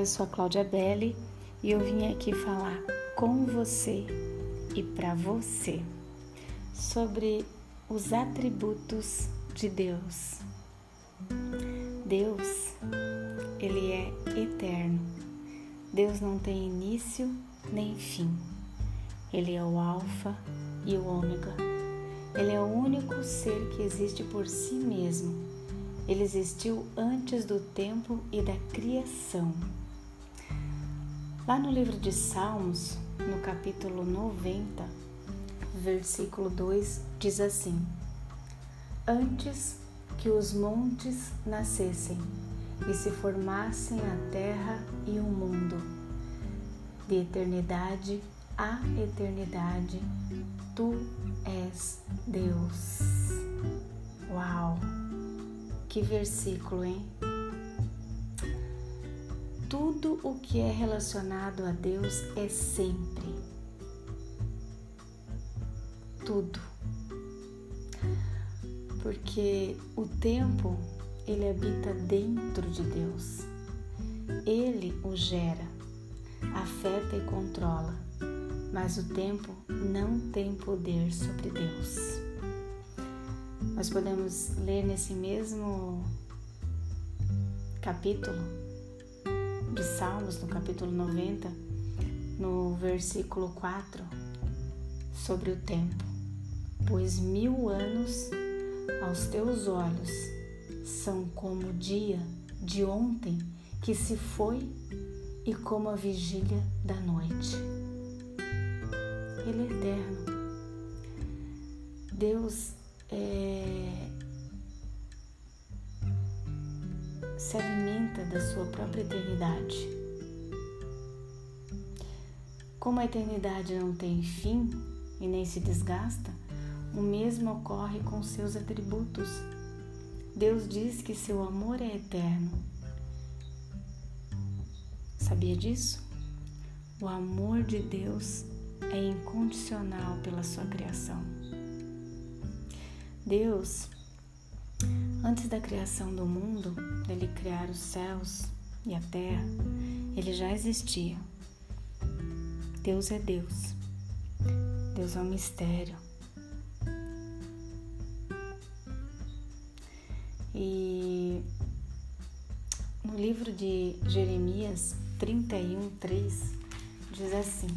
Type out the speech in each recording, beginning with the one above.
eu sou a Cláudia Belli e eu vim aqui falar com você e para você sobre os atributos de Deus. Deus, ele é eterno. Deus não tem início nem fim. Ele é o alfa e o ômega. Ele é o único ser que existe por si mesmo. Ele existiu antes do tempo e da criação. Lá no livro de Salmos, no capítulo 90, versículo 2, diz assim: Antes que os montes nascessem e se formassem a terra e o mundo, de eternidade a eternidade, tu és Deus. Uau! Que versículo, hein? Tudo o que é relacionado a Deus é sempre. Tudo. Porque o tempo, ele habita dentro de Deus. Ele o gera, afeta e controla, mas o tempo não tem poder sobre Deus. Nós podemos ler nesse mesmo capítulo de Salmos, no capítulo 90, no versículo 4, sobre o tempo. Pois mil anos aos teus olhos são como o dia de ontem que se foi e como a vigília da noite. Ele é eterno. Deus é, se alimenta da sua própria eternidade. Como a eternidade não tem fim e nem se desgasta, o mesmo ocorre com seus atributos. Deus diz que seu amor é eterno. Sabia disso? O amor de Deus é incondicional pela sua criação. Deus Antes da criação do mundo, dele criar os céus e a terra, ele já existia. Deus é Deus. Deus é um mistério. E no livro de Jeremias 31, 3, diz assim: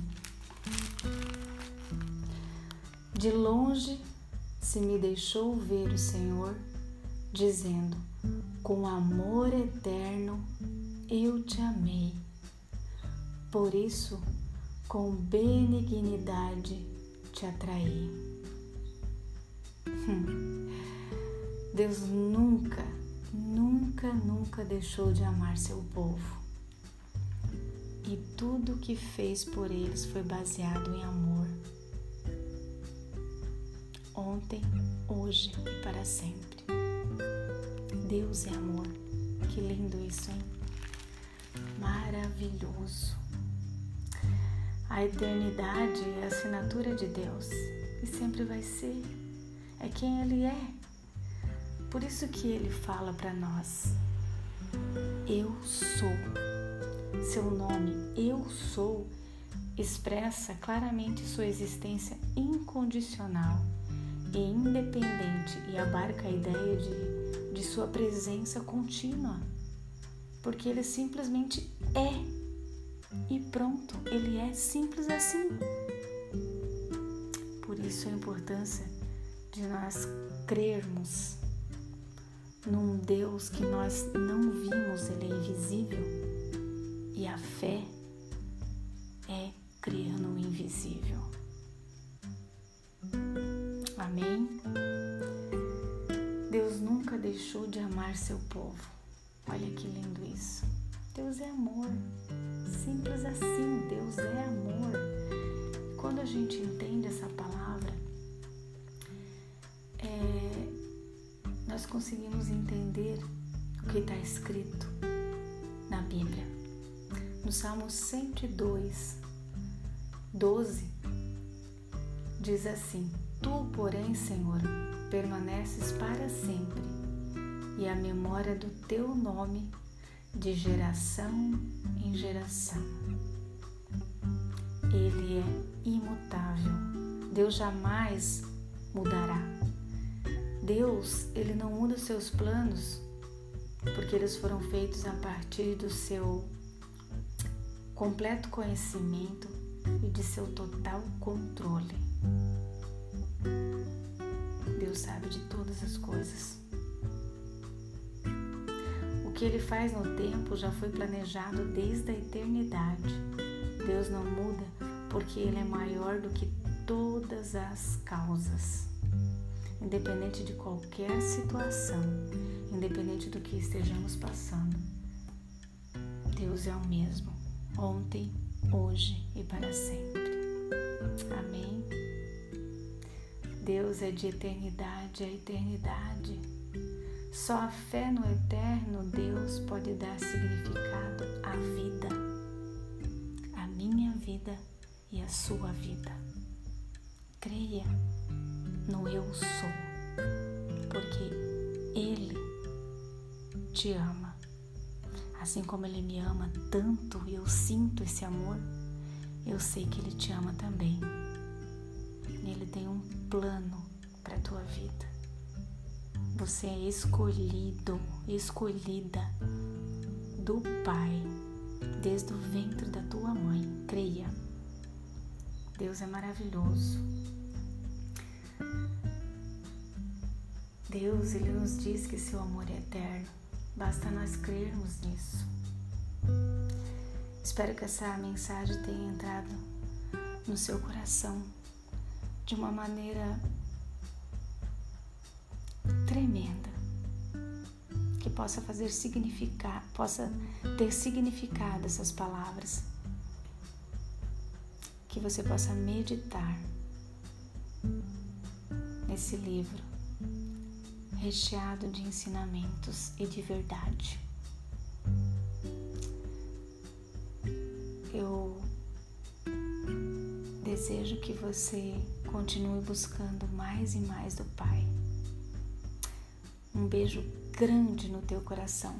De longe se me deixou ver o Senhor dizendo: Com amor eterno eu te amei. Por isso, com benignidade te atraí. Hum. Deus nunca, nunca, nunca deixou de amar seu povo. E tudo o que fez por eles foi baseado em amor. Ontem, hoje e para sempre. Deus é amor. Que lindo isso, hein? Maravilhoso. A eternidade é a assinatura de Deus e sempre vai ser. É quem Ele é. Por isso que Ele fala para nós: Eu sou. Seu nome, Eu sou, expressa claramente sua existência incondicional e independente e abarca a ideia de de sua presença contínua, porque ele simplesmente é. E pronto, ele é simples assim. Por isso a importância de nós crermos num Deus que nós não vimos, seu povo. Olha que lindo isso. Deus é amor. Simples assim, Deus é amor. Quando a gente entende essa palavra, é, nós conseguimos entender o que está escrito na Bíblia. No Salmo 102, 12, diz assim: Tu, porém, Senhor, permaneces para sempre, e a memória do teu nome de geração em geração. Ele é imutável. Deus jamais mudará. Deus, ele não muda os seus planos porque eles foram feitos a partir do seu completo conhecimento e de seu total controle. Deus sabe de todas as coisas. Que ele faz no tempo já foi planejado desde a eternidade. Deus não muda porque ele é maior do que todas as causas. Independente de qualquer situação, independente do que estejamos passando, Deus é o mesmo, ontem, hoje e para sempre. Amém. Deus é de eternidade a eternidade. Só a fé no eterno Deus pode dar significado à vida, à minha vida e à sua vida. Creia no Eu Sou, porque Ele te ama. Assim como Ele me ama tanto e eu sinto esse amor, eu sei que Ele te ama também. Ele tem um plano para a tua vida. Você é escolhido, escolhida do Pai desde o ventre da tua mãe. Creia. Deus é maravilhoso. Deus, Ele nos diz que seu amor é eterno. Basta nós crermos nisso. Espero que essa mensagem tenha entrado no seu coração de uma maneira possa fazer significar, possa ter significado essas palavras, que você possa meditar nesse livro recheado de ensinamentos e de verdade. Eu desejo que você continue buscando mais e mais do Pai. Um beijo grande no teu coração.